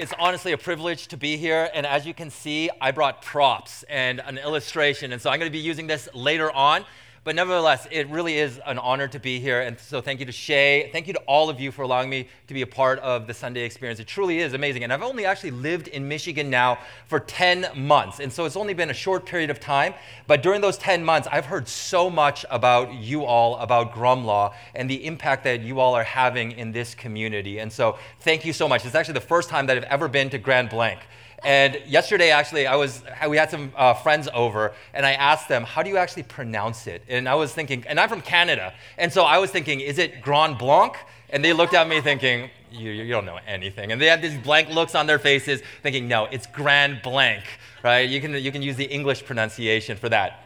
It's honestly a privilege to be here. And as you can see, I brought props and an illustration. And so I'm going to be using this later on. But nevertheless, it really is an honor to be here. And so thank you to Shay. Thank you to all of you for allowing me to be a part of the Sunday experience. It truly is amazing. And I've only actually lived in Michigan now for 10 months. And so it's only been a short period of time. But during those 10 months, I've heard so much about you all, about Grumlaw, and the impact that you all are having in this community. And so thank you so much. It's actually the first time that I've ever been to Grand Blanc. And yesterday, actually, I was we had some uh, friends over, and I asked them, "How do you actually pronounce it?" And I was thinking, and I'm from Canada, and so I was thinking, "Is it Grand Blanc?" And they looked at me thinking, you, you don't know anything. And they had these blank looks on their faces, thinking, "No, it's Grand Blanc, right? You can you can use the English pronunciation for that."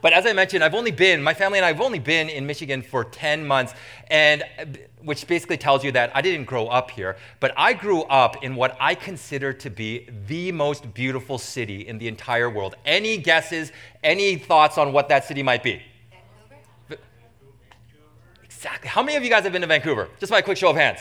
But as I mentioned, I've only been, my family and I have only been in Michigan for 10 months, and which basically tells you that I didn't grow up here, but I grew up in what I consider to be the most beautiful city in the entire world. Any guesses, any thoughts on what that city might be? Vancouver? Exactly. How many of you guys have been to Vancouver? Just by a quick show of hands.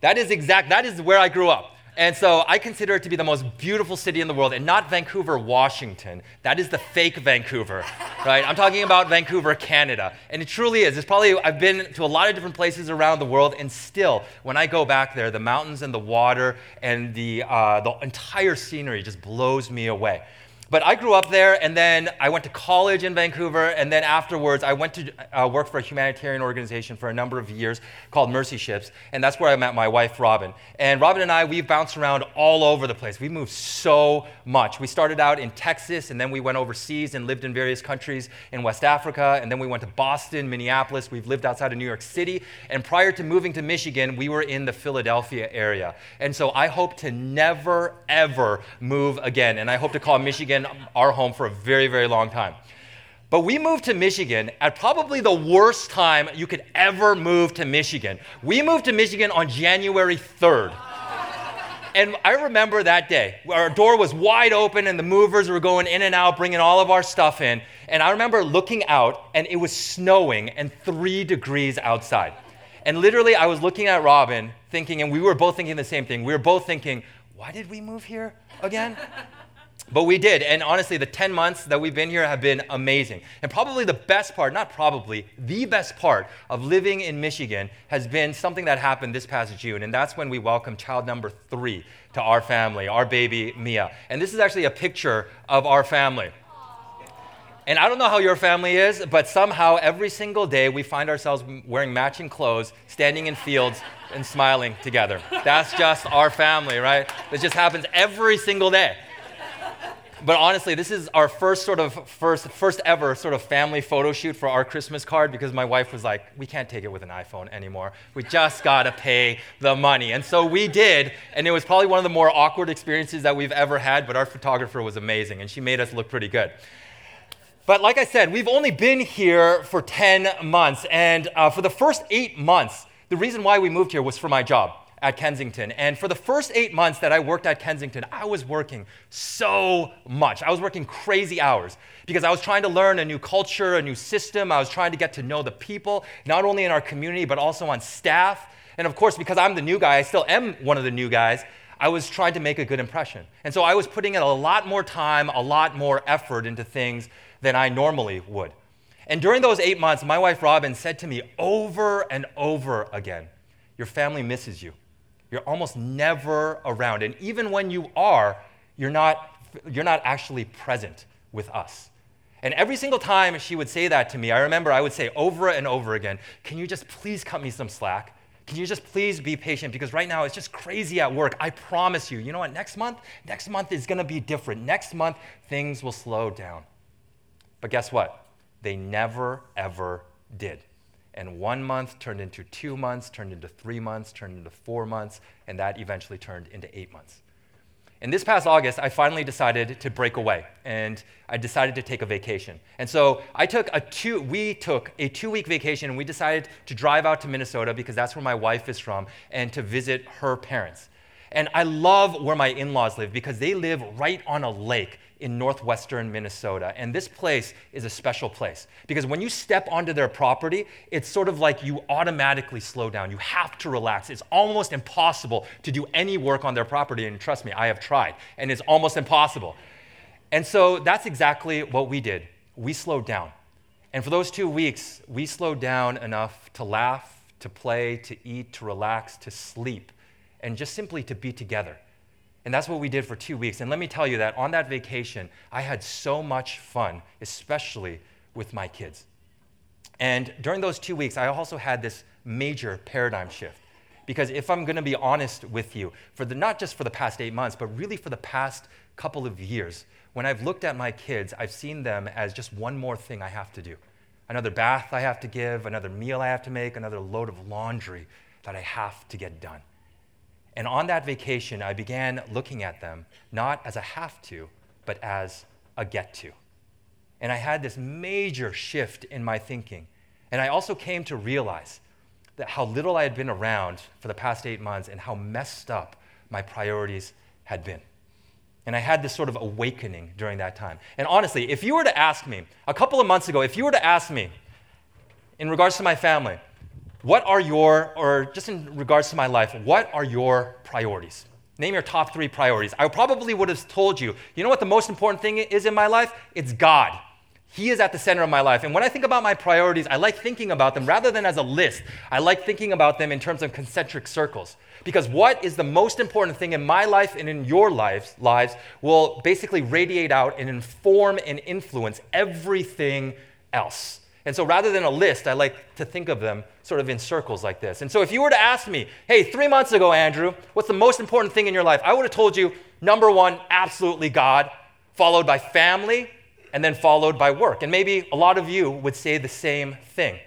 That is exact, that is where I grew up. And so I consider it to be the most beautiful city in the world, and not Vancouver, Washington. That is the fake Vancouver, right? I'm talking about Vancouver, Canada. And it truly is. It's probably, I've been to a lot of different places around the world, and still, when I go back there, the mountains and the water and the, uh, the entire scenery just blows me away. But I grew up there, and then I went to college in Vancouver, and then afterwards, I went to uh, work for a humanitarian organization for a number of years called Mercy Ships, and that's where I met my wife, Robin. And Robin and I, we've bounced around all over the place. We moved so much. We started out in Texas, and then we went overseas and lived in various countries in West Africa, and then we went to Boston, Minneapolis. We've lived outside of New York City, and prior to moving to Michigan, we were in the Philadelphia area. And so I hope to never, ever move again, and I hope to call Michigan our home for a very, very long time. But we moved to Michigan at probably the worst time you could ever move to Michigan. We moved to Michigan on January 3rd. And I remember that day. Our door was wide open and the movers were going in and out, bringing all of our stuff in. And I remember looking out and it was snowing and three degrees outside. And literally, I was looking at Robin thinking, and we were both thinking the same thing. We were both thinking, why did we move here again? But we did. And honestly, the 10 months that we've been here have been amazing. And probably the best part, not probably, the best part of living in Michigan has been something that happened this past June. And that's when we welcomed child number three to our family, our baby Mia. And this is actually a picture of our family. And I don't know how your family is, but somehow every single day we find ourselves wearing matching clothes, standing in fields, and smiling together. That's just our family, right? It just happens every single day but honestly, this is our first sort of first first ever sort of family photo shoot for our Christmas card because my wife was like, "We can't take it with an iPhone anymore. We just got to pay the money." And so we did, and it was probably one of the more awkward experiences that we've ever had, but our photographer was amazing and she made us look pretty good. But like I said, we've only been here for 10 months, and uh, for the first 8 months, the reason why we moved here was for my job at Kensington. And for the first eight months that I worked at Kensington, I was working so much. I was working crazy hours because I was trying to learn a new culture, a new system. I was trying to get to know the people, not only in our community, but also on staff. And of course, because I'm the new guy, I still am one of the new guys. I was trying to make a good impression. And so I was putting in a lot more time, a lot more effort into things than I normally would. And during those eight months, my wife Robin said to me over and over again, Your family misses you. You're almost never around. And even when you are, you're not, you're not actually present with us. And every single time she would say that to me, I remember I would say over and over again, Can you just please cut me some slack? Can you just please be patient? Because right now it's just crazy at work. I promise you. You know what? Next month, next month is going to be different. Next month, things will slow down. But guess what? They never, ever did. And one month turned into two months, turned into three months, turned into four months, and that eventually turned into eight months. And this past August, I finally decided to break away and I decided to take a vacation. And so I took a two, we took a two week vacation and we decided to drive out to Minnesota because that's where my wife is from and to visit her parents. And I love where my in laws live because they live right on a lake in northwestern Minnesota. And this place is a special place because when you step onto their property, it's sort of like you automatically slow down. You have to relax. It's almost impossible to do any work on their property. And trust me, I have tried, and it's almost impossible. And so that's exactly what we did. We slowed down. And for those two weeks, we slowed down enough to laugh, to play, to eat, to relax, to sleep, and just simply to be together. And that's what we did for two weeks. And let me tell you that on that vacation, I had so much fun, especially with my kids. And during those two weeks, I also had this major paradigm shift. Because if I'm going to be honest with you, for the, not just for the past eight months, but really for the past couple of years, when I've looked at my kids, I've seen them as just one more thing I have to do another bath I have to give, another meal I have to make, another load of laundry that I have to get done. And on that vacation, I began looking at them not as a have to, but as a get to. And I had this major shift in my thinking. And I also came to realize that how little I had been around for the past eight months and how messed up my priorities had been. And I had this sort of awakening during that time. And honestly, if you were to ask me, a couple of months ago, if you were to ask me, in regards to my family, what are your, or just in regards to my life, what are your priorities? Name your top three priorities. I probably would have told you, you know what the most important thing is in my life? It's God. He is at the center of my life. And when I think about my priorities, I like thinking about them rather than as a list. I like thinking about them in terms of concentric circles. Because what is the most important thing in my life and in your lives, lives will basically radiate out and inform and influence everything else. And so rather than a list, I like to think of them sort of in circles like this. And so if you were to ask me, hey, three months ago, Andrew, what's the most important thing in your life? I would have told you, number one, absolutely God, followed by family, and then followed by work. And maybe a lot of you would say the same thing.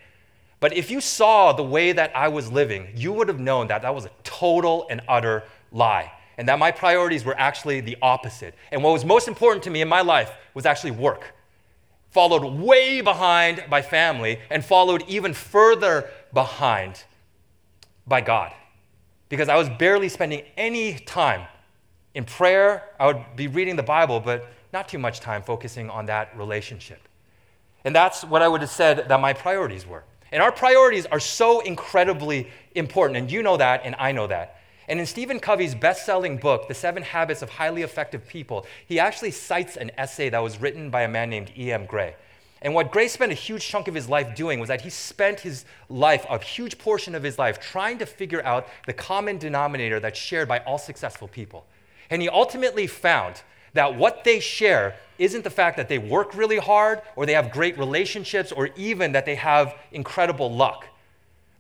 But if you saw the way that I was living, you would have known that that was a total and utter lie. And that my priorities were actually the opposite. And what was most important to me in my life was actually work. Followed way behind by family, and followed even further behind by God. Because I was barely spending any time in prayer. I would be reading the Bible, but not too much time focusing on that relationship. And that's what I would have said that my priorities were. And our priorities are so incredibly important, and you know that, and I know that. And in Stephen Covey's best selling book, The Seven Habits of Highly Effective People, he actually cites an essay that was written by a man named E.M. Gray. And what Gray spent a huge chunk of his life doing was that he spent his life, a huge portion of his life, trying to figure out the common denominator that's shared by all successful people. And he ultimately found that what they share isn't the fact that they work really hard or they have great relationships or even that they have incredible luck.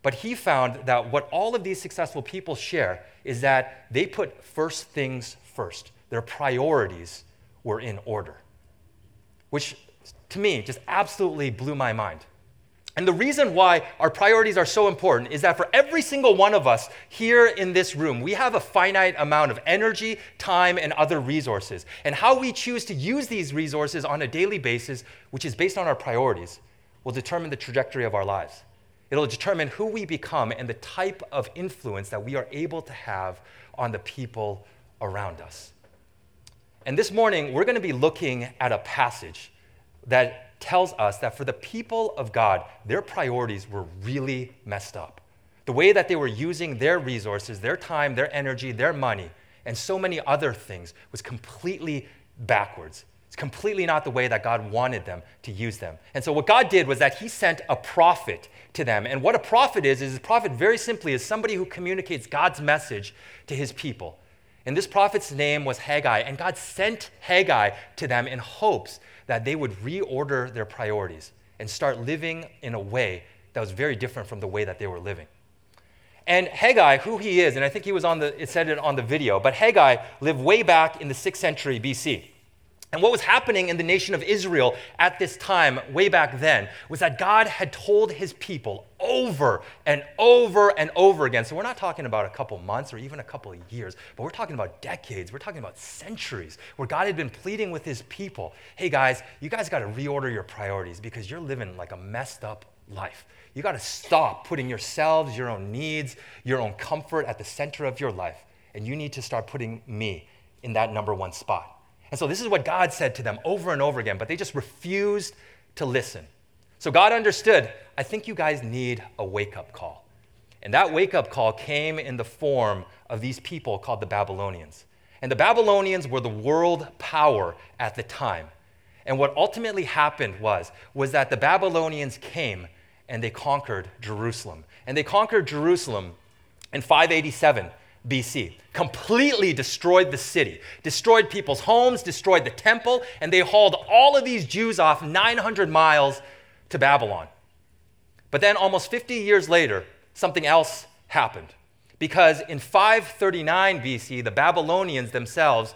But he found that what all of these successful people share is that they put first things first. Their priorities were in order, which to me just absolutely blew my mind. And the reason why our priorities are so important is that for every single one of us here in this room, we have a finite amount of energy, time, and other resources. And how we choose to use these resources on a daily basis, which is based on our priorities, will determine the trajectory of our lives. It'll determine who we become and the type of influence that we are able to have on the people around us. And this morning, we're going to be looking at a passage that tells us that for the people of God, their priorities were really messed up. The way that they were using their resources, their time, their energy, their money, and so many other things was completely backwards. It's completely not the way that God wanted them to use them. And so, what God did was that He sent a prophet to them. And what a prophet is, is a prophet very simply is somebody who communicates God's message to His people. And this prophet's name was Haggai. And God sent Haggai to them in hopes that they would reorder their priorities and start living in a way that was very different from the way that they were living. And Haggai, who he is, and I think he was on the, it said it on the video, but Haggai lived way back in the 6th century BC. And what was happening in the nation of Israel at this time, way back then, was that God had told his people over and over and over again. So we're not talking about a couple months or even a couple of years, but we're talking about decades. We're talking about centuries where God had been pleading with his people hey, guys, you guys got to reorder your priorities because you're living like a messed up life. You got to stop putting yourselves, your own needs, your own comfort at the center of your life. And you need to start putting me in that number one spot. And so this is what God said to them over and over again, but they just refused to listen. So God understood, I think you guys need a wake up call. And that wake up call came in the form of these people called the Babylonians. And the Babylonians were the world power at the time. And what ultimately happened was, was that the Babylonians came and they conquered Jerusalem. And they conquered Jerusalem in 587 BC, completely destroyed the city, destroyed people's homes, destroyed the temple, and they hauled all of these Jews off 900 miles to Babylon. But then, almost 50 years later, something else happened. Because in 539 BC, the Babylonians themselves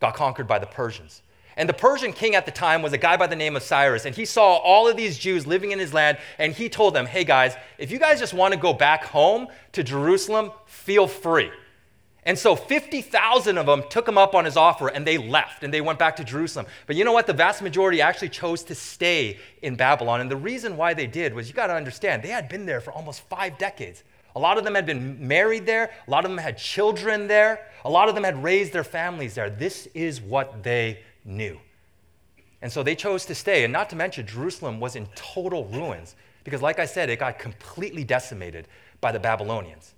got conquered by the Persians. And the Persian king at the time was a guy by the name of Cyrus. And he saw all of these Jews living in his land. And he told them, hey guys, if you guys just want to go back home to Jerusalem, feel free. And so 50,000 of them took him up on his offer and they left and they went back to Jerusalem. But you know what? The vast majority actually chose to stay in Babylon. And the reason why they did was you got to understand, they had been there for almost five decades. A lot of them had been married there, a lot of them had children there, a lot of them had raised their families there. This is what they knew. And so they chose to stay. And not to mention, Jerusalem was in total ruins because, like I said, it got completely decimated by the Babylonians.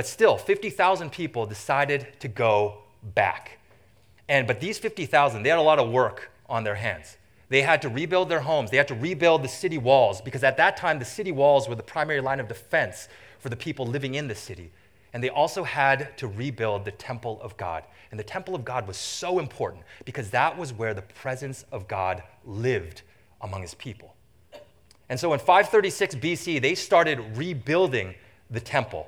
But still, 50,000 people decided to go back. And but these 50,000, they had a lot of work on their hands. They had to rebuild their homes. They had to rebuild the city walls because at that time the city walls were the primary line of defense for the people living in the city. And they also had to rebuild the temple of God. And the temple of God was so important because that was where the presence of God lived among his people. And so in 536 BC, they started rebuilding the temple.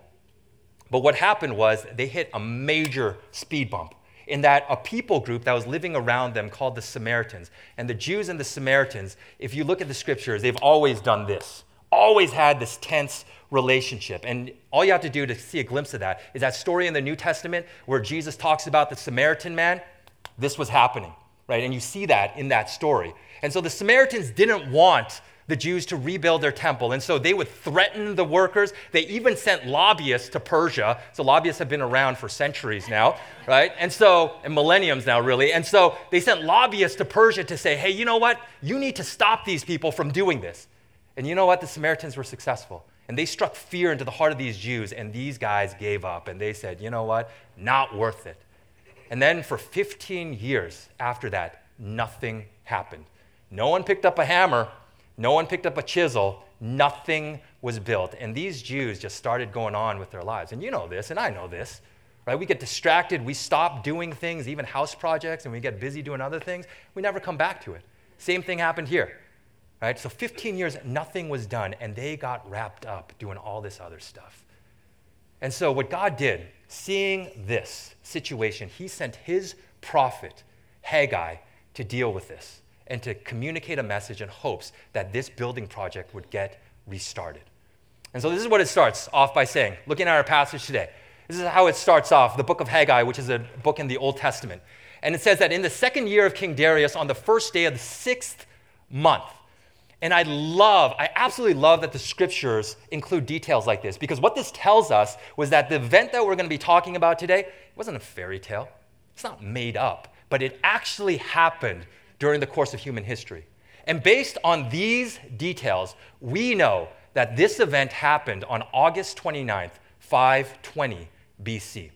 But what happened was they hit a major speed bump in that a people group that was living around them called the Samaritans. And the Jews and the Samaritans, if you look at the scriptures, they've always done this, always had this tense relationship. And all you have to do to see a glimpse of that is that story in the New Testament where Jesus talks about the Samaritan man. This was happening, right? And you see that in that story. And so the Samaritans didn't want the Jews to rebuild their temple. And so they would threaten the workers. They even sent lobbyists to Persia. So lobbyists have been around for centuries now, right? And so, and millenniums now, really. And so they sent lobbyists to Persia to say, hey, you know what? You need to stop these people from doing this. And you know what? The Samaritans were successful. And they struck fear into the heart of these Jews, and these guys gave up. And they said, you know what? Not worth it. And then for 15 years after that, nothing happened. No one picked up a hammer no one picked up a chisel. Nothing was built. And these Jews just started going on with their lives. And you know this, and I know this, right? We get distracted. We stop doing things, even house projects, and we get busy doing other things. We never come back to it. Same thing happened here, right? So 15 years, nothing was done, and they got wrapped up doing all this other stuff. And so, what God did, seeing this situation, He sent His prophet, Haggai, to deal with this and to communicate a message in hopes that this building project would get restarted. And so this is what it starts off by saying, looking at our passage today. This is how it starts off, the book of Haggai, which is a book in the Old Testament. And it says that in the second year of King Darius, on the first day of the sixth month, and I love, I absolutely love that the scriptures include details like this because what this tells us was that the event that we're going to be talking about today wasn't a fairy tale. It's not made up, but it actually happened during the course of human history. And based on these details, we know that this event happened on August 29th, 520 BC.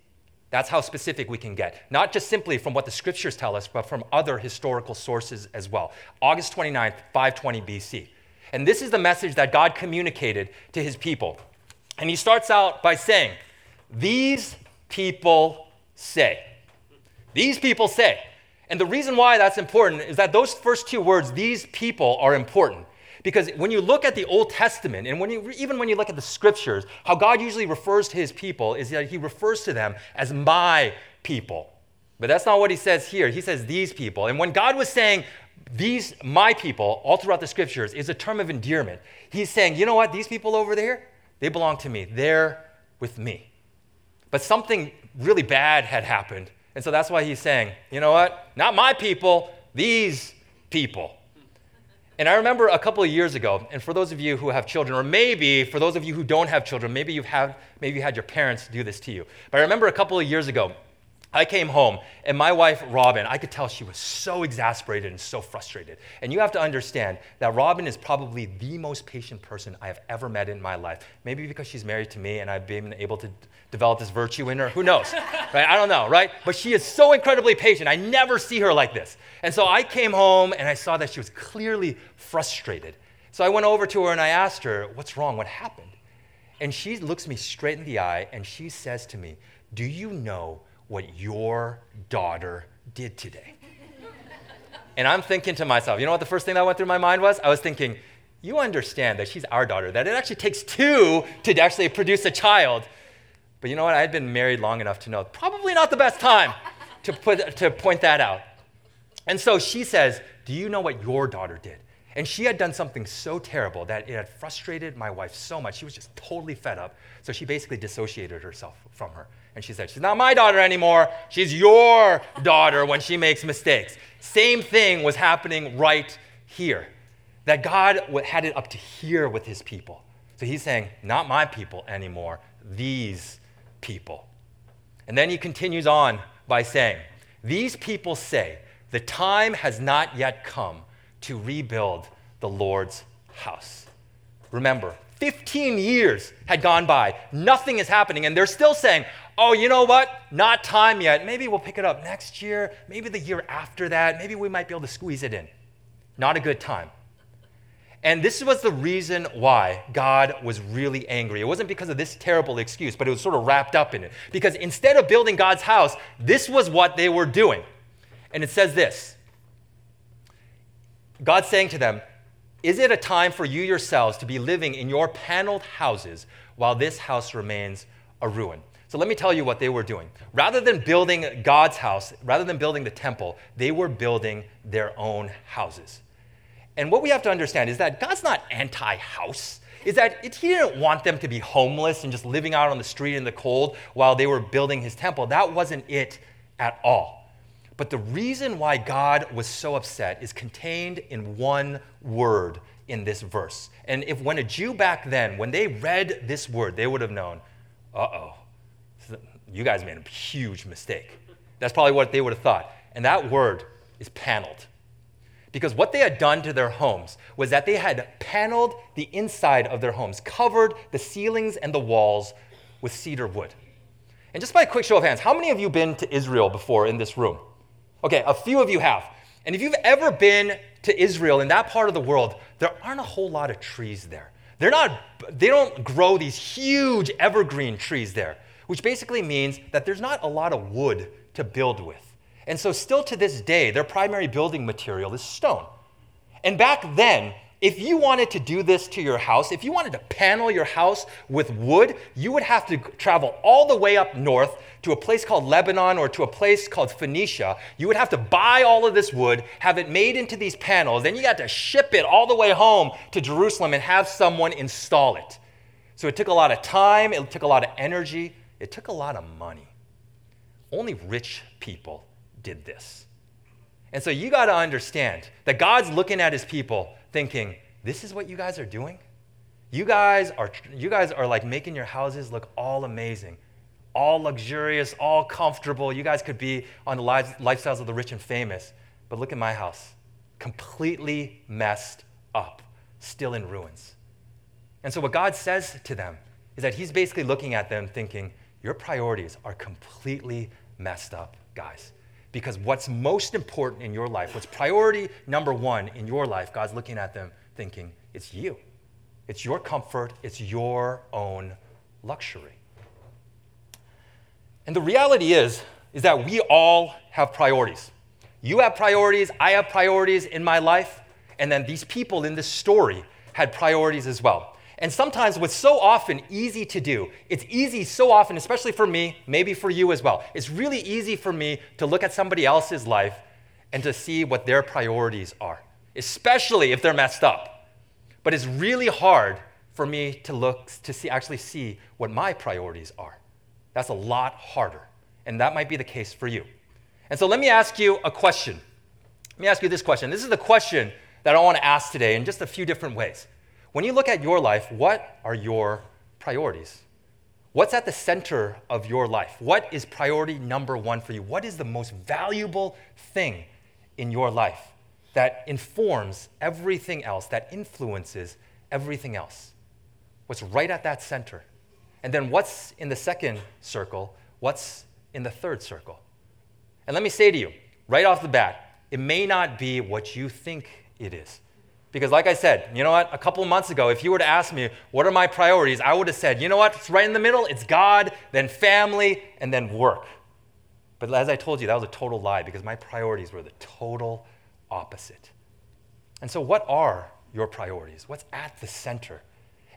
That's how specific we can get, not just simply from what the scriptures tell us, but from other historical sources as well. August 29th, 520 BC. And this is the message that God communicated to his people. And he starts out by saying, These people say. These people say. And the reason why that's important is that those first two words, these people, are important. Because when you look at the Old Testament, and when you, even when you look at the scriptures, how God usually refers to his people is that he refers to them as my people. But that's not what he says here. He says these people. And when God was saying these, my people, all throughout the scriptures, is a term of endearment. He's saying, you know what, these people over there, they belong to me. They're with me. But something really bad had happened and so that's why he's saying, you know what? Not my people, these people. And I remember a couple of years ago, and for those of you who have children, or maybe for those of you who don't have children, maybe you've had, maybe you had your parents do this to you. But I remember a couple of years ago, I came home, and my wife, Robin, I could tell she was so exasperated and so frustrated. And you have to understand that Robin is probably the most patient person I have ever met in my life. Maybe because she's married to me and I've been able to develop this virtue in her. Who knows? right? I don't know, right? But she is so incredibly patient. I never see her like this. And so I came home and I saw that she was clearly frustrated. So I went over to her and I asked her, What's wrong? What happened? And she looks me straight in the eye and she says to me, Do you know what your daughter did today? and I'm thinking to myself, you know what the first thing that went through my mind was? I was thinking, you understand that she's our daughter, that it actually takes two to actually produce a child. But you know what? I had been married long enough to know probably not the best time to, put, to point that out. And so she says, Do you know what your daughter did? And she had done something so terrible that it had frustrated my wife so much. She was just totally fed up. So she basically dissociated herself from her. And she said, She's not my daughter anymore. She's your daughter when she makes mistakes. Same thing was happening right here. That God had it up to here with his people. So he's saying, Not my people anymore, these people. And then he continues on by saying, These people say, The time has not yet come to rebuild the Lord's house. Remember, 15 years had gone by. Nothing is happening. And they're still saying, oh, you know what? Not time yet. Maybe we'll pick it up next year, maybe the year after that. Maybe we might be able to squeeze it in. Not a good time. And this was the reason why God was really angry. It wasn't because of this terrible excuse, but it was sort of wrapped up in it. Because instead of building God's house, this was what they were doing. And it says this God saying to them, Is it a time for you yourselves to be living in your paneled houses while this house remains a ruin? So let me tell you what they were doing. Rather than building God's house, rather than building the temple, they were building their own houses. And what we have to understand is that God's not anti house. Is that it, He didn't want them to be homeless and just living out on the street in the cold while they were building His temple. That wasn't it at all. But the reason why God was so upset is contained in one word in this verse. And if when a Jew back then, when they read this word, they would have known, uh oh, you guys made a huge mistake. That's probably what they would have thought. And that word is paneled. Because what they had done to their homes was that they had paneled the inside of their homes, covered the ceilings and the walls with cedar wood. And just by a quick show of hands, how many of you been to Israel before in this room? Okay, a few of you have. And if you've ever been to Israel in that part of the world, there aren't a whole lot of trees there. They're not, they don't grow these huge evergreen trees there which basically means that there's not a lot of wood to build with. And so, still to this day, their primary building material is stone. And back then, if you wanted to do this to your house, if you wanted to panel your house with wood, you would have to travel all the way up north to a place called Lebanon or to a place called Phoenicia. You would have to buy all of this wood, have it made into these panels, then you got to ship it all the way home to Jerusalem and have someone install it. So it took a lot of time, it took a lot of energy, it took a lot of money. Only rich people did this. And so you got to understand that God's looking at his people thinking, this is what you guys are doing? You guys are you guys are like making your houses look all amazing, all luxurious, all comfortable. You guys could be on the lifestyles of the rich and famous. But look at my house. Completely messed up, still in ruins. And so what God says to them is that he's basically looking at them thinking, your priorities are completely messed up, guys. Because what's most important in your life, what's priority number one in your life, God's looking at them thinking, it's you. It's your comfort, it's your own luxury. And the reality is, is that we all have priorities. You have priorities, I have priorities in my life, and then these people in this story had priorities as well. And sometimes what's so often easy to do, it's easy so often, especially for me, maybe for you as well. It's really easy for me to look at somebody else's life and to see what their priorities are, especially if they're messed up. But it's really hard for me to look to see actually see what my priorities are. That's a lot harder. And that might be the case for you. And so let me ask you a question. Let me ask you this question. This is the question that I want to ask today in just a few different ways. When you look at your life, what are your priorities? What's at the center of your life? What is priority number one for you? What is the most valuable thing in your life that informs everything else, that influences everything else? What's right at that center? And then what's in the second circle? What's in the third circle? And let me say to you, right off the bat, it may not be what you think it is. Because, like I said, you know what? A couple months ago, if you were to ask me, what are my priorities? I would have said, you know what? It's right in the middle. It's God, then family, and then work. But as I told you, that was a total lie because my priorities were the total opposite. And so, what are your priorities? What's at the center?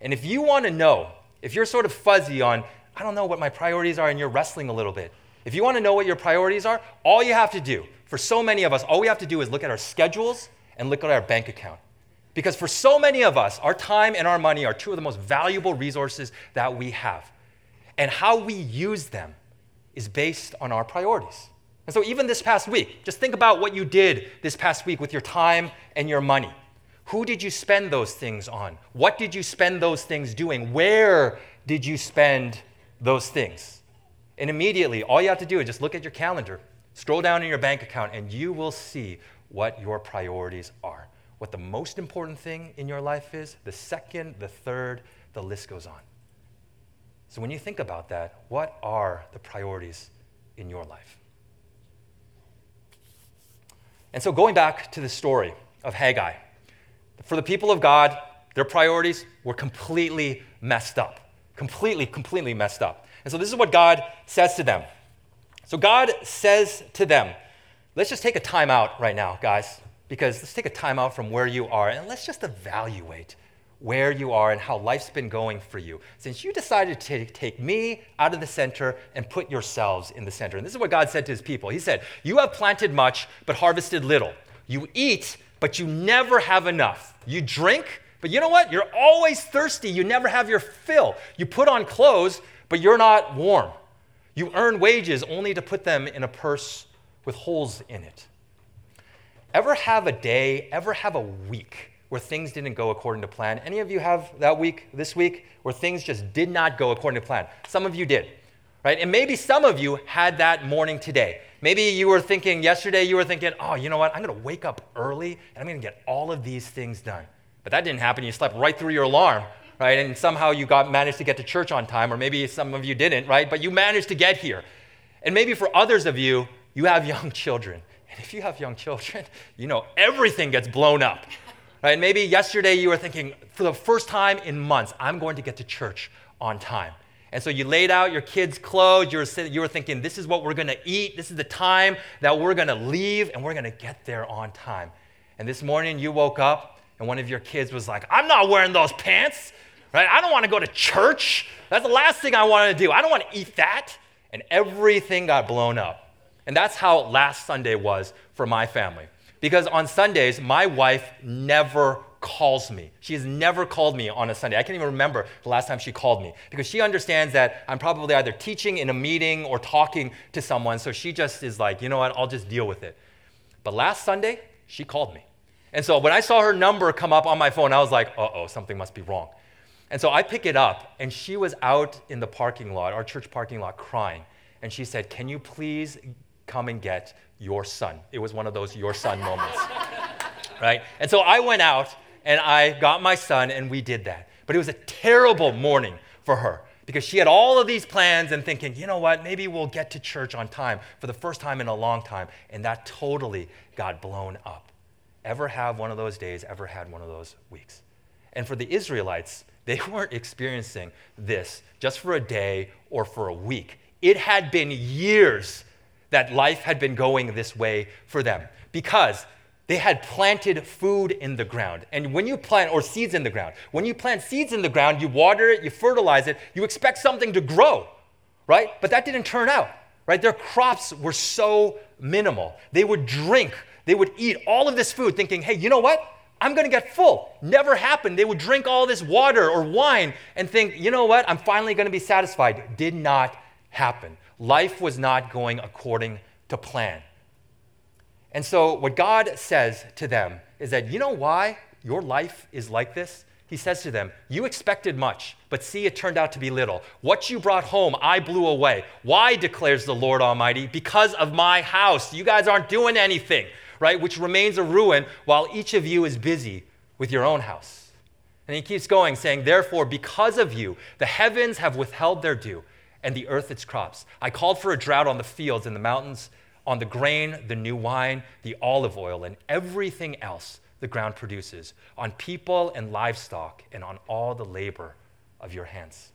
And if you want to know, if you're sort of fuzzy on, I don't know what my priorities are, and you're wrestling a little bit, if you want to know what your priorities are, all you have to do, for so many of us, all we have to do is look at our schedules and look at our bank account. Because for so many of us, our time and our money are two of the most valuable resources that we have. And how we use them is based on our priorities. And so, even this past week, just think about what you did this past week with your time and your money. Who did you spend those things on? What did you spend those things doing? Where did you spend those things? And immediately, all you have to do is just look at your calendar, scroll down in your bank account, and you will see what your priorities are. What the most important thing in your life is, the second, the third, the list goes on. So, when you think about that, what are the priorities in your life? And so, going back to the story of Haggai, for the people of God, their priorities were completely messed up. Completely, completely messed up. And so this is what God says to them. So God says to them, let's just take a time out right now, guys, because let's take a time out from where you are and let's just evaluate where you are and how life's been going for you since you decided to take me out of the center and put yourselves in the center. And this is what God said to his people. He said, You have planted much, but harvested little. You eat, but you never have enough. You drink, but you know what? You're always thirsty. You never have your fill. You put on clothes, but you're not warm. You earn wages only to put them in a purse with holes in it. Ever have a day, ever have a week where things didn't go according to plan? Any of you have that week, this week, where things just did not go according to plan? Some of you did, right? And maybe some of you had that morning today. Maybe you were thinking yesterday, you were thinking, oh, you know what? I'm going to wake up early and I'm going to get all of these things done. But that didn't happen. You slept right through your alarm, right? And somehow you got managed to get to church on time, or maybe some of you didn't, right? But you managed to get here. And maybe for others of you, you have young children. If you have young children, you know everything gets blown up. Right? Maybe yesterday you were thinking, for the first time in months, I'm going to get to church on time. And so you laid out your kids' clothes. You were, you were thinking, this is what we're going to eat. This is the time that we're going to leave, and we're going to get there on time. And this morning you woke up, and one of your kids was like, I'm not wearing those pants, right? I don't want to go to church. That's the last thing I want to do. I don't want to eat that. And everything got blown up. And that's how last Sunday was for my family. Because on Sundays, my wife never calls me. She has never called me on a Sunday. I can't even remember the last time she called me because she understands that I'm probably either teaching in a meeting or talking to someone. So she just is like, you know what, I'll just deal with it. But last Sunday, she called me. And so when I saw her number come up on my phone, I was like, uh oh, something must be wrong. And so I pick it up, and she was out in the parking lot, our church parking lot, crying. And she said, Can you please come and get your son? It was one of those your son moments. right? And so I went out and I got my son, and we did that. But it was a terrible morning for her because she had all of these plans and thinking, you know what, maybe we'll get to church on time for the first time in a long time. And that totally got blown up. Ever have one of those days, ever had one of those weeks? And for the Israelites, they weren't experiencing this just for a day or for a week. It had been years that life had been going this way for them because they had planted food in the ground. And when you plant, or seeds in the ground, when you plant seeds in the ground, you water it, you fertilize it, you expect something to grow, right? But that didn't turn out, right? Their crops were so minimal. They would drink, they would eat all of this food thinking, hey, you know what? I'm going to get full. Never happened. They would drink all this water or wine and think, you know what? I'm finally going to be satisfied. Did not happen. Life was not going according to plan. And so, what God says to them is that, you know why your life is like this? he says to them, You expected much, but see, it turned out to be little. What you brought home, I blew away. Why, declares the Lord Almighty? Because of my house. You guys aren't doing anything, right? Which remains a ruin while each of you is busy with your own house. And he keeps going, saying, Therefore, because of you, the heavens have withheld their dew, and the earth its crops. I called for a drought on the fields and the mountains, on the grain, the new wine, the olive oil, and everything else the ground produces, on people and livestock, and on all the labor of your hands.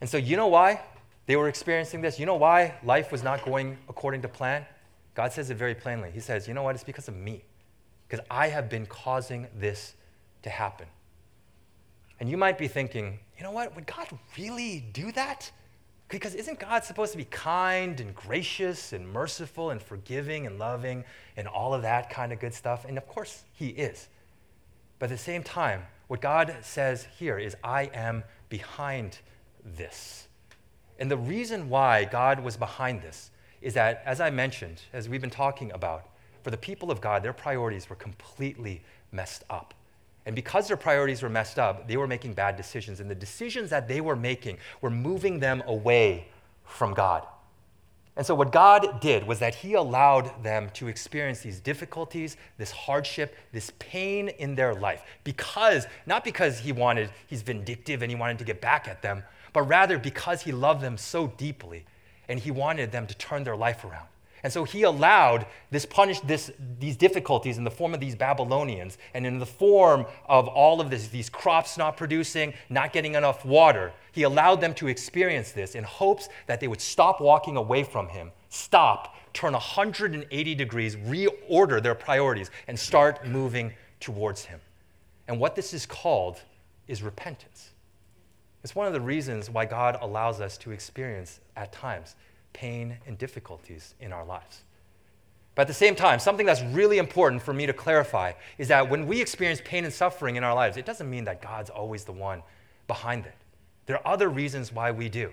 And so, you know why they were experiencing this? You know why life was not going according to plan? God says it very plainly. He says, You know what? It's because of me, because I have been causing this to happen. And you might be thinking, You know what? Would God really do that? Because isn't God supposed to be kind and gracious and merciful and forgiving and loving and all of that kind of good stuff? And of course, He is. But at the same time, what God says here is, I am behind this. And the reason why God was behind this is that, as I mentioned, as we've been talking about, for the people of God, their priorities were completely messed up. And because their priorities were messed up, they were making bad decisions. And the decisions that they were making were moving them away from God. And so, what God did was that He allowed them to experience these difficulties, this hardship, this pain in their life. Because, not because He wanted, He's vindictive and He wanted to get back at them, but rather because He loved them so deeply and He wanted them to turn their life around. And so he allowed this punish this, these difficulties in the form of these Babylonians and in the form of all of this, these crops not producing, not getting enough water. He allowed them to experience this in hopes that they would stop walking away from him, stop, turn 180 degrees, reorder their priorities, and start moving towards him. And what this is called is repentance. It's one of the reasons why God allows us to experience at times pain and difficulties in our lives. But at the same time, something that's really important for me to clarify is that when we experience pain and suffering in our lives, it doesn't mean that God's always the one behind it. There are other reasons why we do.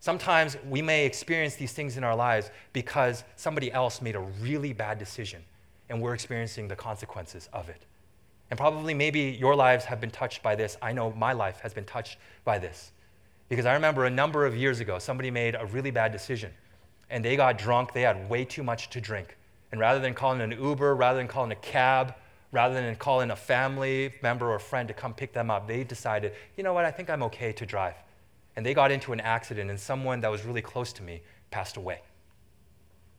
Sometimes we may experience these things in our lives because somebody else made a really bad decision and we're experiencing the consequences of it. And probably maybe your lives have been touched by this. I know my life has been touched by this. Because I remember a number of years ago, somebody made a really bad decision and they got drunk. They had way too much to drink. And rather than calling an Uber, rather than calling a cab, rather than calling a family member or friend to come pick them up, they decided, you know what, I think I'm okay to drive. And they got into an accident, and someone that was really close to me passed away.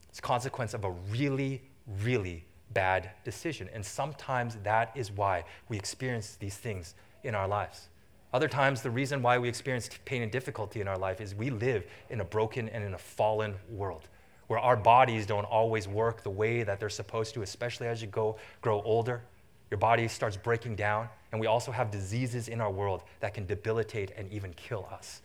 It's a consequence of a really, really bad decision. And sometimes that is why we experience these things in our lives. Other times, the reason why we experience pain and difficulty in our life is we live in a broken and in a fallen world where our bodies don't always work the way that they're supposed to, especially as you go, grow older. Your body starts breaking down, and we also have diseases in our world that can debilitate and even kill us.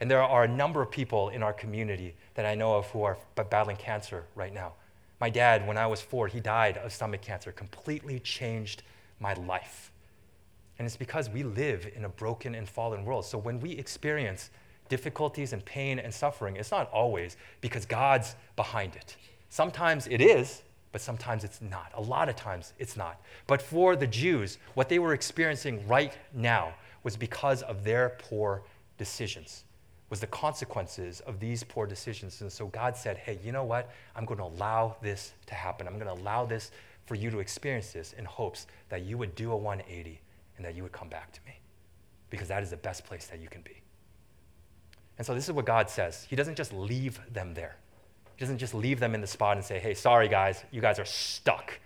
And there are a number of people in our community that I know of who are battling cancer right now. My dad, when I was four, he died of stomach cancer, completely changed my life. And it's because we live in a broken and fallen world. So when we experience difficulties and pain and suffering, it's not always because God's behind it. Sometimes it is, but sometimes it's not. A lot of times it's not. But for the Jews, what they were experiencing right now was because of their poor decisions, was the consequences of these poor decisions. And so God said, hey, you know what? I'm going to allow this to happen. I'm going to allow this for you to experience this in hopes that you would do a 180 and that you would come back to me because that is the best place that you can be. And so this is what God says. He doesn't just leave them there. He doesn't just leave them in the spot and say, hey, sorry guys, you guys are stuck.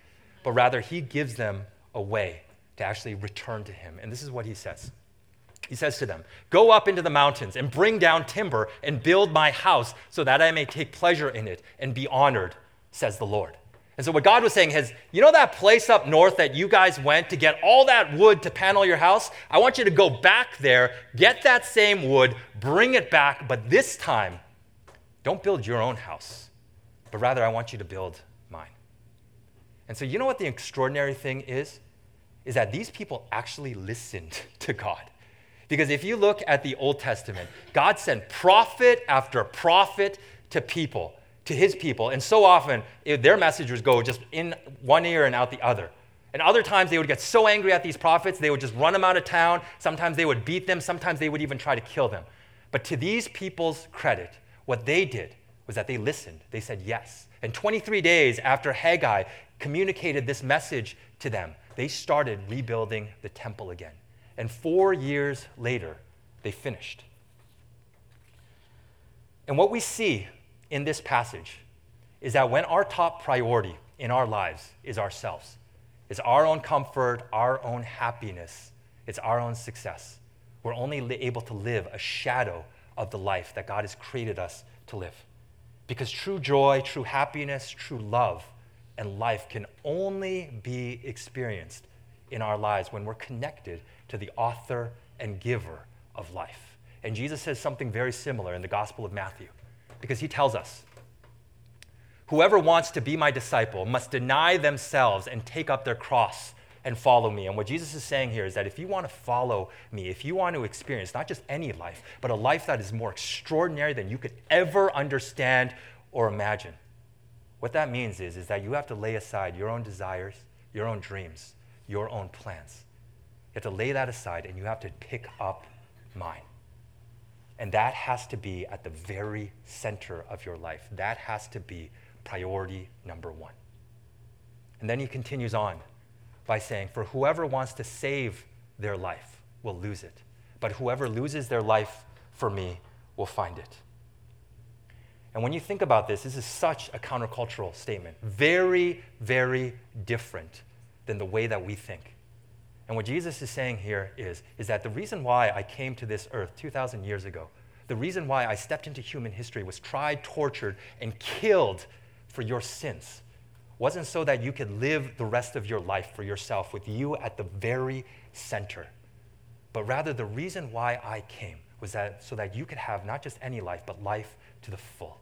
But rather, He gives them a way to actually return to Him. And this is what He says. He says to them, Go up into the mountains and bring down timber and build my house so that I may take pleasure in it and be honored, says the Lord. And so, what God was saying is, you know that place up north that you guys went to get all that wood to panel your house? I want you to go back there, get that same wood, bring it back, but this time, don't build your own house, but rather I want you to build mine. And so, you know what the extraordinary thing is? Is that these people actually listened to God. Because if you look at the Old Testament, God sent prophet after prophet to people to his people. And so often, their messages go just in one ear and out the other. And other times they would get so angry at these prophets, they would just run them out of town. Sometimes they would beat them. Sometimes they would even try to kill them. But to these people's credit, what they did was that they listened. They said yes. And 23 days after Haggai communicated this message to them, they started rebuilding the temple again. And four years later, they finished. And what we see in this passage is that when our top priority in our lives is ourselves, is our own comfort, our own happiness, it's our own success, we're only able to live a shadow of the life that God has created us to live. Because true joy, true happiness, true love, and life can only be experienced in our lives when we're connected to the author and giver of life. And Jesus says something very similar in the Gospel of Matthew because he tells us Whoever wants to be my disciple must deny themselves and take up their cross and follow me. And what Jesus is saying here is that if you want to follow me, if you want to experience not just any life, but a life that is more extraordinary than you could ever understand or imagine, what that means is, is that you have to lay aside your own desires, your own dreams, your own plans. You have to lay that aside and you have to pick up mine. And that has to be at the very center of your life. That has to be priority number one. And then he continues on by saying, For whoever wants to save their life will lose it, but whoever loses their life for me will find it. And when you think about this, this is such a countercultural statement. Very, very different than the way that we think. And what Jesus is saying here is, is that the reason why I came to this earth 2,000 years ago, the reason why I stepped into human history was tried, tortured, and killed for your sins wasn't so that you could live the rest of your life for yourself with you at the very center, but rather the reason why I came was that so that you could have not just any life, but life to the full.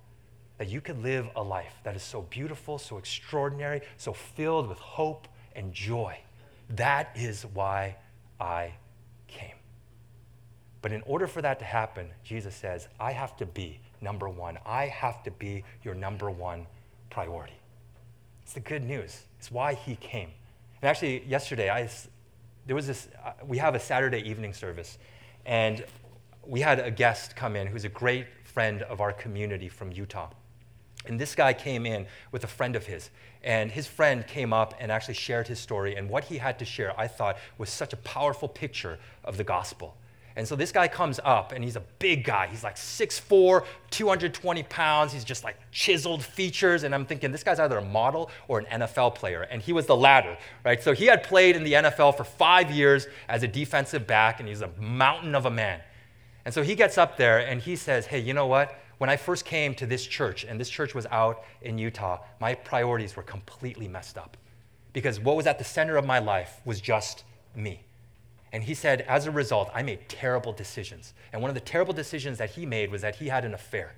That you could live a life that is so beautiful, so extraordinary, so filled with hope and joy. That is why I came. But in order for that to happen, Jesus says, I have to be number one. I have to be your number one priority. It's the good news. It's why he came. And actually, yesterday, I, there was this, uh, we have a Saturday evening service, and we had a guest come in who's a great friend of our community from Utah. And this guy came in with a friend of his. And his friend came up and actually shared his story. And what he had to share, I thought, was such a powerful picture of the gospel. And so this guy comes up, and he's a big guy. He's like 6'4, 220 pounds. He's just like chiseled features. And I'm thinking, this guy's either a model or an NFL player. And he was the latter, right? So he had played in the NFL for five years as a defensive back, and he's a mountain of a man. And so he gets up there and he says, Hey, you know what? When I first came to this church, and this church was out in Utah, my priorities were completely messed up. Because what was at the center of my life was just me. And he said, as a result, I made terrible decisions. And one of the terrible decisions that he made was that he had an affair.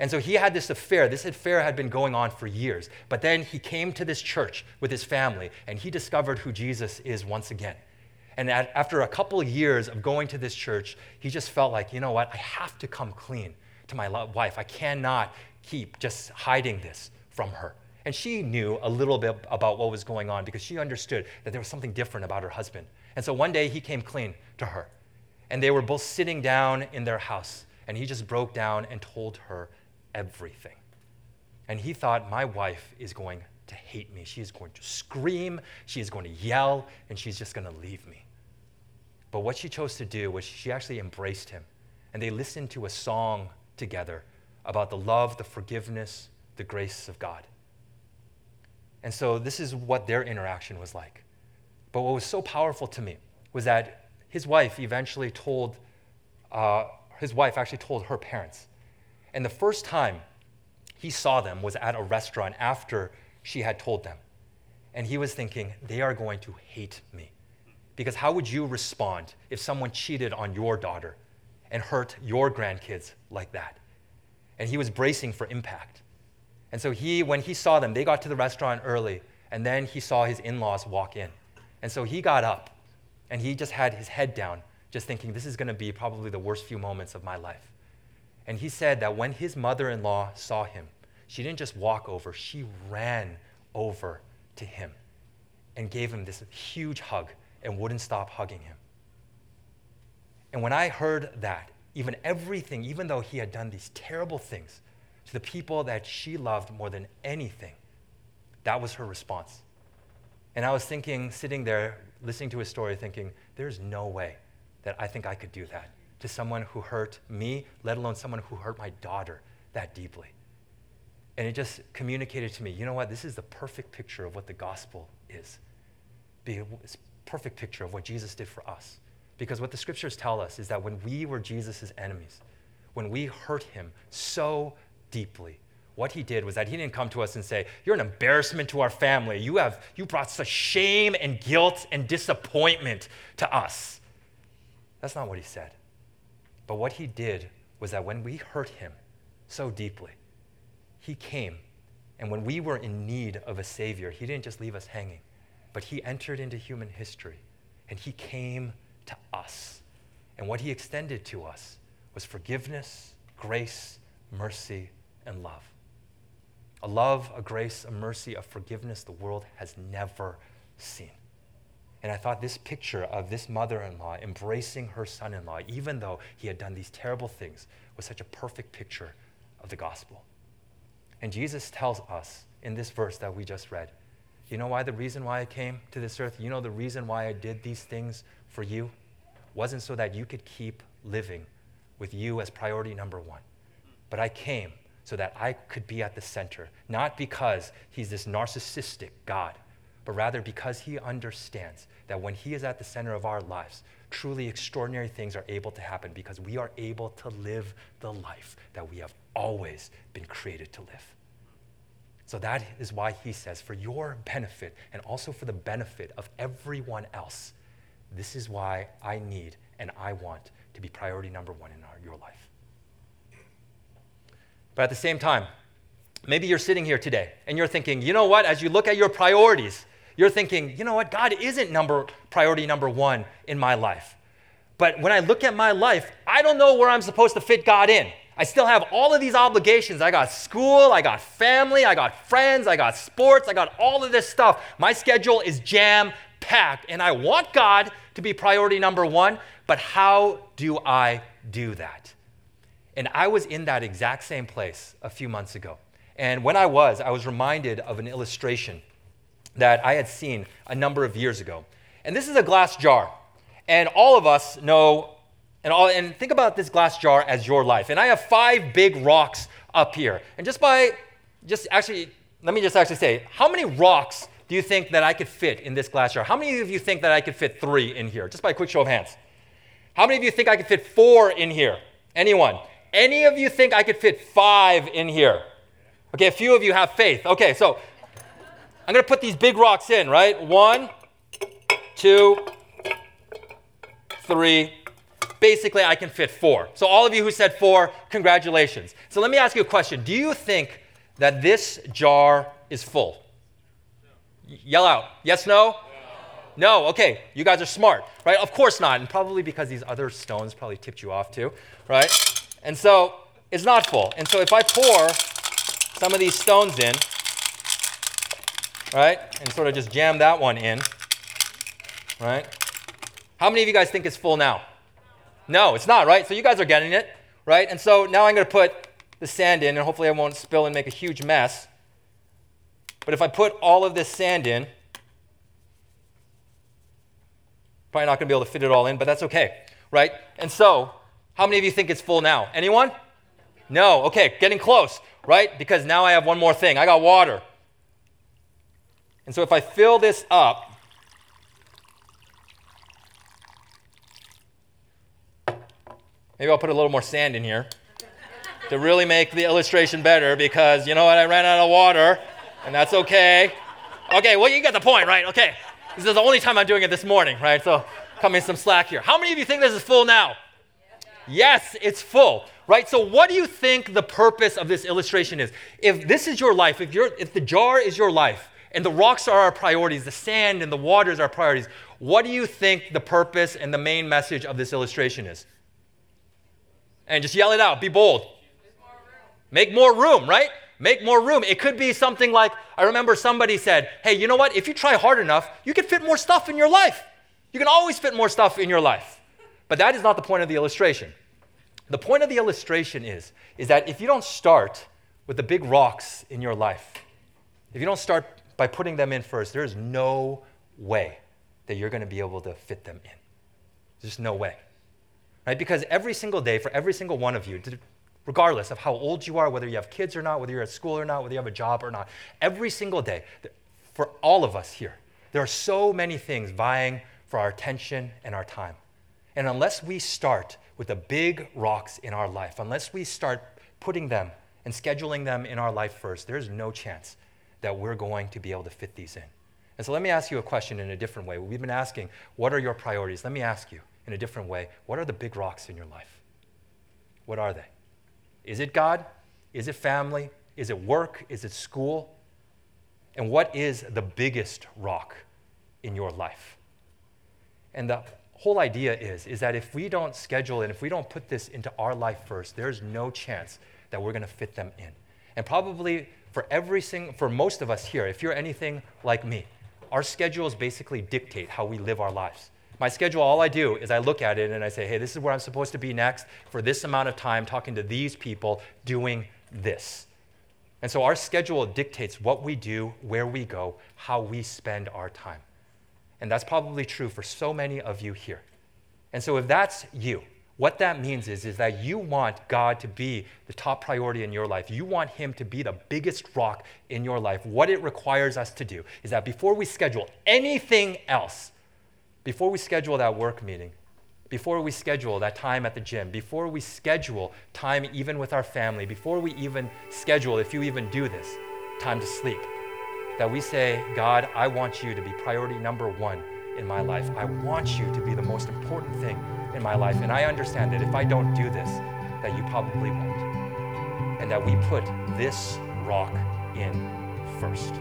And so he had this affair. This affair had been going on for years. But then he came to this church with his family and he discovered who Jesus is once again. And after a couple of years of going to this church, he just felt like, you know what? I have to come clean to my wife. I cannot keep just hiding this from her. And she knew a little bit about what was going on because she understood that there was something different about her husband. And so one day he came clean to her. And they were both sitting down in their house. And he just broke down and told her everything. And he thought, my wife is going to hate me. She is going to scream, she is going to yell, and she's just going to leave me. But what she chose to do was she actually embraced him. And they listened to a song together about the love, the forgiveness, the grace of God. And so this is what their interaction was like. But what was so powerful to me was that his wife eventually told, uh, his wife actually told her parents. And the first time he saw them was at a restaurant after she had told them. And he was thinking, they are going to hate me. Because how would you respond if someone cheated on your daughter and hurt your grandkids like that? And he was bracing for impact. And so he, when he saw them, they got to the restaurant early, and then he saw his in laws walk in. And so he got up and he just had his head down, just thinking, this is going to be probably the worst few moments of my life. And he said that when his mother in law saw him, she didn't just walk over, she ran over to him and gave him this huge hug and wouldn't stop hugging him. And when I heard that, even everything, even though he had done these terrible things to the people that she loved more than anything, that was her response. And I was thinking, sitting there, listening to his story, thinking, there's no way that I think I could do that to someone who hurt me, let alone someone who hurt my daughter that deeply. And it just communicated to me, you know what? This is the perfect picture of what the gospel is. It's a perfect picture of what Jesus did for us. Because what the scriptures tell us is that when we were Jesus' enemies, when we hurt him so deeply, what he did was that he didn't come to us and say, You're an embarrassment to our family. You, have, you brought such shame and guilt and disappointment to us. That's not what he said. But what he did was that when we hurt him so deeply, he came. And when we were in need of a Savior, He didn't just leave us hanging, but He entered into human history and He came to us. And what He extended to us was forgiveness, grace, mercy, and love. A love, a grace, a mercy, a forgiveness the world has never seen. And I thought this picture of this mother in law embracing her son in law, even though he had done these terrible things, was such a perfect picture of the gospel. And Jesus tells us in this verse that we just read, you know why the reason why I came to this earth? You know the reason why I did these things for you? Wasn't so that you could keep living with you as priority number one. But I came so that I could be at the center, not because he's this narcissistic God, but rather because he understands that when he is at the center of our lives, truly extraordinary things are able to happen because we are able to live the life that we have always been created to live. So that is why he says, for your benefit and also for the benefit of everyone else, this is why I need and I want to be priority number one in our, your life. But at the same time, maybe you're sitting here today and you're thinking, you know what, as you look at your priorities, you're thinking, you know what, God isn't number priority number one in my life. But when I look at my life, I don't know where I'm supposed to fit God in. I still have all of these obligations. I got school, I got family, I got friends, I got sports, I got all of this stuff. My schedule is jam packed, and I want God to be priority number one, but how do I do that? And I was in that exact same place a few months ago. And when I was, I was reminded of an illustration that I had seen a number of years ago. And this is a glass jar. And all of us know and, all, and think about this glass jar as your life. And I have five big rocks up here. And just by, just actually, let me just actually say, how many rocks do you think that I could fit in this glass jar? How many of you think that I could fit three in here? Just by a quick show of hands. How many of you think I could fit four in here? Anyone? Any of you think I could fit five in here? Okay, a few of you have faith. Okay, so I'm to put these big rocks in, right? One, two, three, basically I can fit four. So, all of you who said four, congratulations. So, let me ask you a question Do you think that this jar is full? Yell out. Yes, no? no? No, okay. You guys are smart, right? Of course not. And probably because these other stones probably tipped you off too, right? And so it's not full. And so if I pour some of these stones in, right, and sort of just jam that one in, right? How many of you guys think it's full now? No, it's not, right? So you guys are getting it, right? And so now I'm going to put the sand in, and hopefully I won't spill and make a huge mess. But if I put all of this sand in, probably not going to be able to fit it all in, but that's okay, right? And so, how many of you think it's full now? Anyone? No. Okay, getting close, right? Because now I have one more thing. I got water. And so if I fill this up, Maybe I'll put a little more sand in here to really make the illustration better because you know what? I ran out of water, and that's okay. Okay, well, you get the point, right? Okay. This is the only time I'm doing it this morning, right? So, coming some slack here. How many of you think this is full now? Yes, it's full, right? So, what do you think the purpose of this illustration is? If this is your life, if, you if the jar is your life, and the rocks are our priorities, the sand and the waters are our priorities, what do you think the purpose and the main message of this illustration is? and just yell it out. Be bold. Make more room, right? Make more room. It could be something like I remember somebody said, hey, you know what? If you try hard enough, you can fit more stuff in your life. You can always fit more stuff in your life. But that is not the point of the illustration. The point of the illustration is, is that if you don't start with the big rocks in your life, if you don't start by putting them in first, there is no way that you're going to be able to fit them in. There's just no way. Right? Because every single day, for every single one of you, regardless of how old you are, whether you have kids or not, whether you're at school or not, whether you have a job or not, every single day, for all of us here, there are so many things vying for our attention and our time. And unless we start with the big rocks in our life, unless we start putting them and scheduling them in our life first, there's no chance that we're going to be able to fit these in. And so let me ask you a question in a different way. We've been asking, what are your priorities? Let me ask you in a different way, what are the big rocks in your life? What are they? Is it God? Is it family? Is it work? Is it school? And what is the biggest rock in your life? And the whole idea is, is that if we don't schedule and if we don't put this into our life first, there's no chance that we're going to fit them in. And probably for every single, for most of us here, if you're anything like me, our schedules basically dictate how we live our lives. My schedule, all I do is I look at it and I say, hey, this is where I'm supposed to be next for this amount of time, talking to these people, doing this. And so our schedule dictates what we do, where we go, how we spend our time. And that's probably true for so many of you here. And so if that's you, what that means is, is that you want God to be the top priority in your life. You want Him to be the biggest rock in your life. What it requires us to do is that before we schedule anything else, before we schedule that work meeting, before we schedule that time at the gym, before we schedule time even with our family, before we even schedule, if you even do this, time to sleep, that we say, God, I want you to be priority number one in my life. I want you to be the most important thing in my life. And I understand that if I don't do this, that you probably won't. And that we put this rock in first.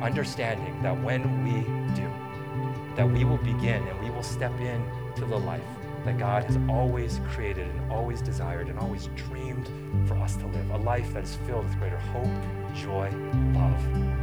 Understanding that when we that we will begin and we will step in to the life that God has always created and always desired and always dreamed for us to live. A life that is filled with greater hope, joy, love,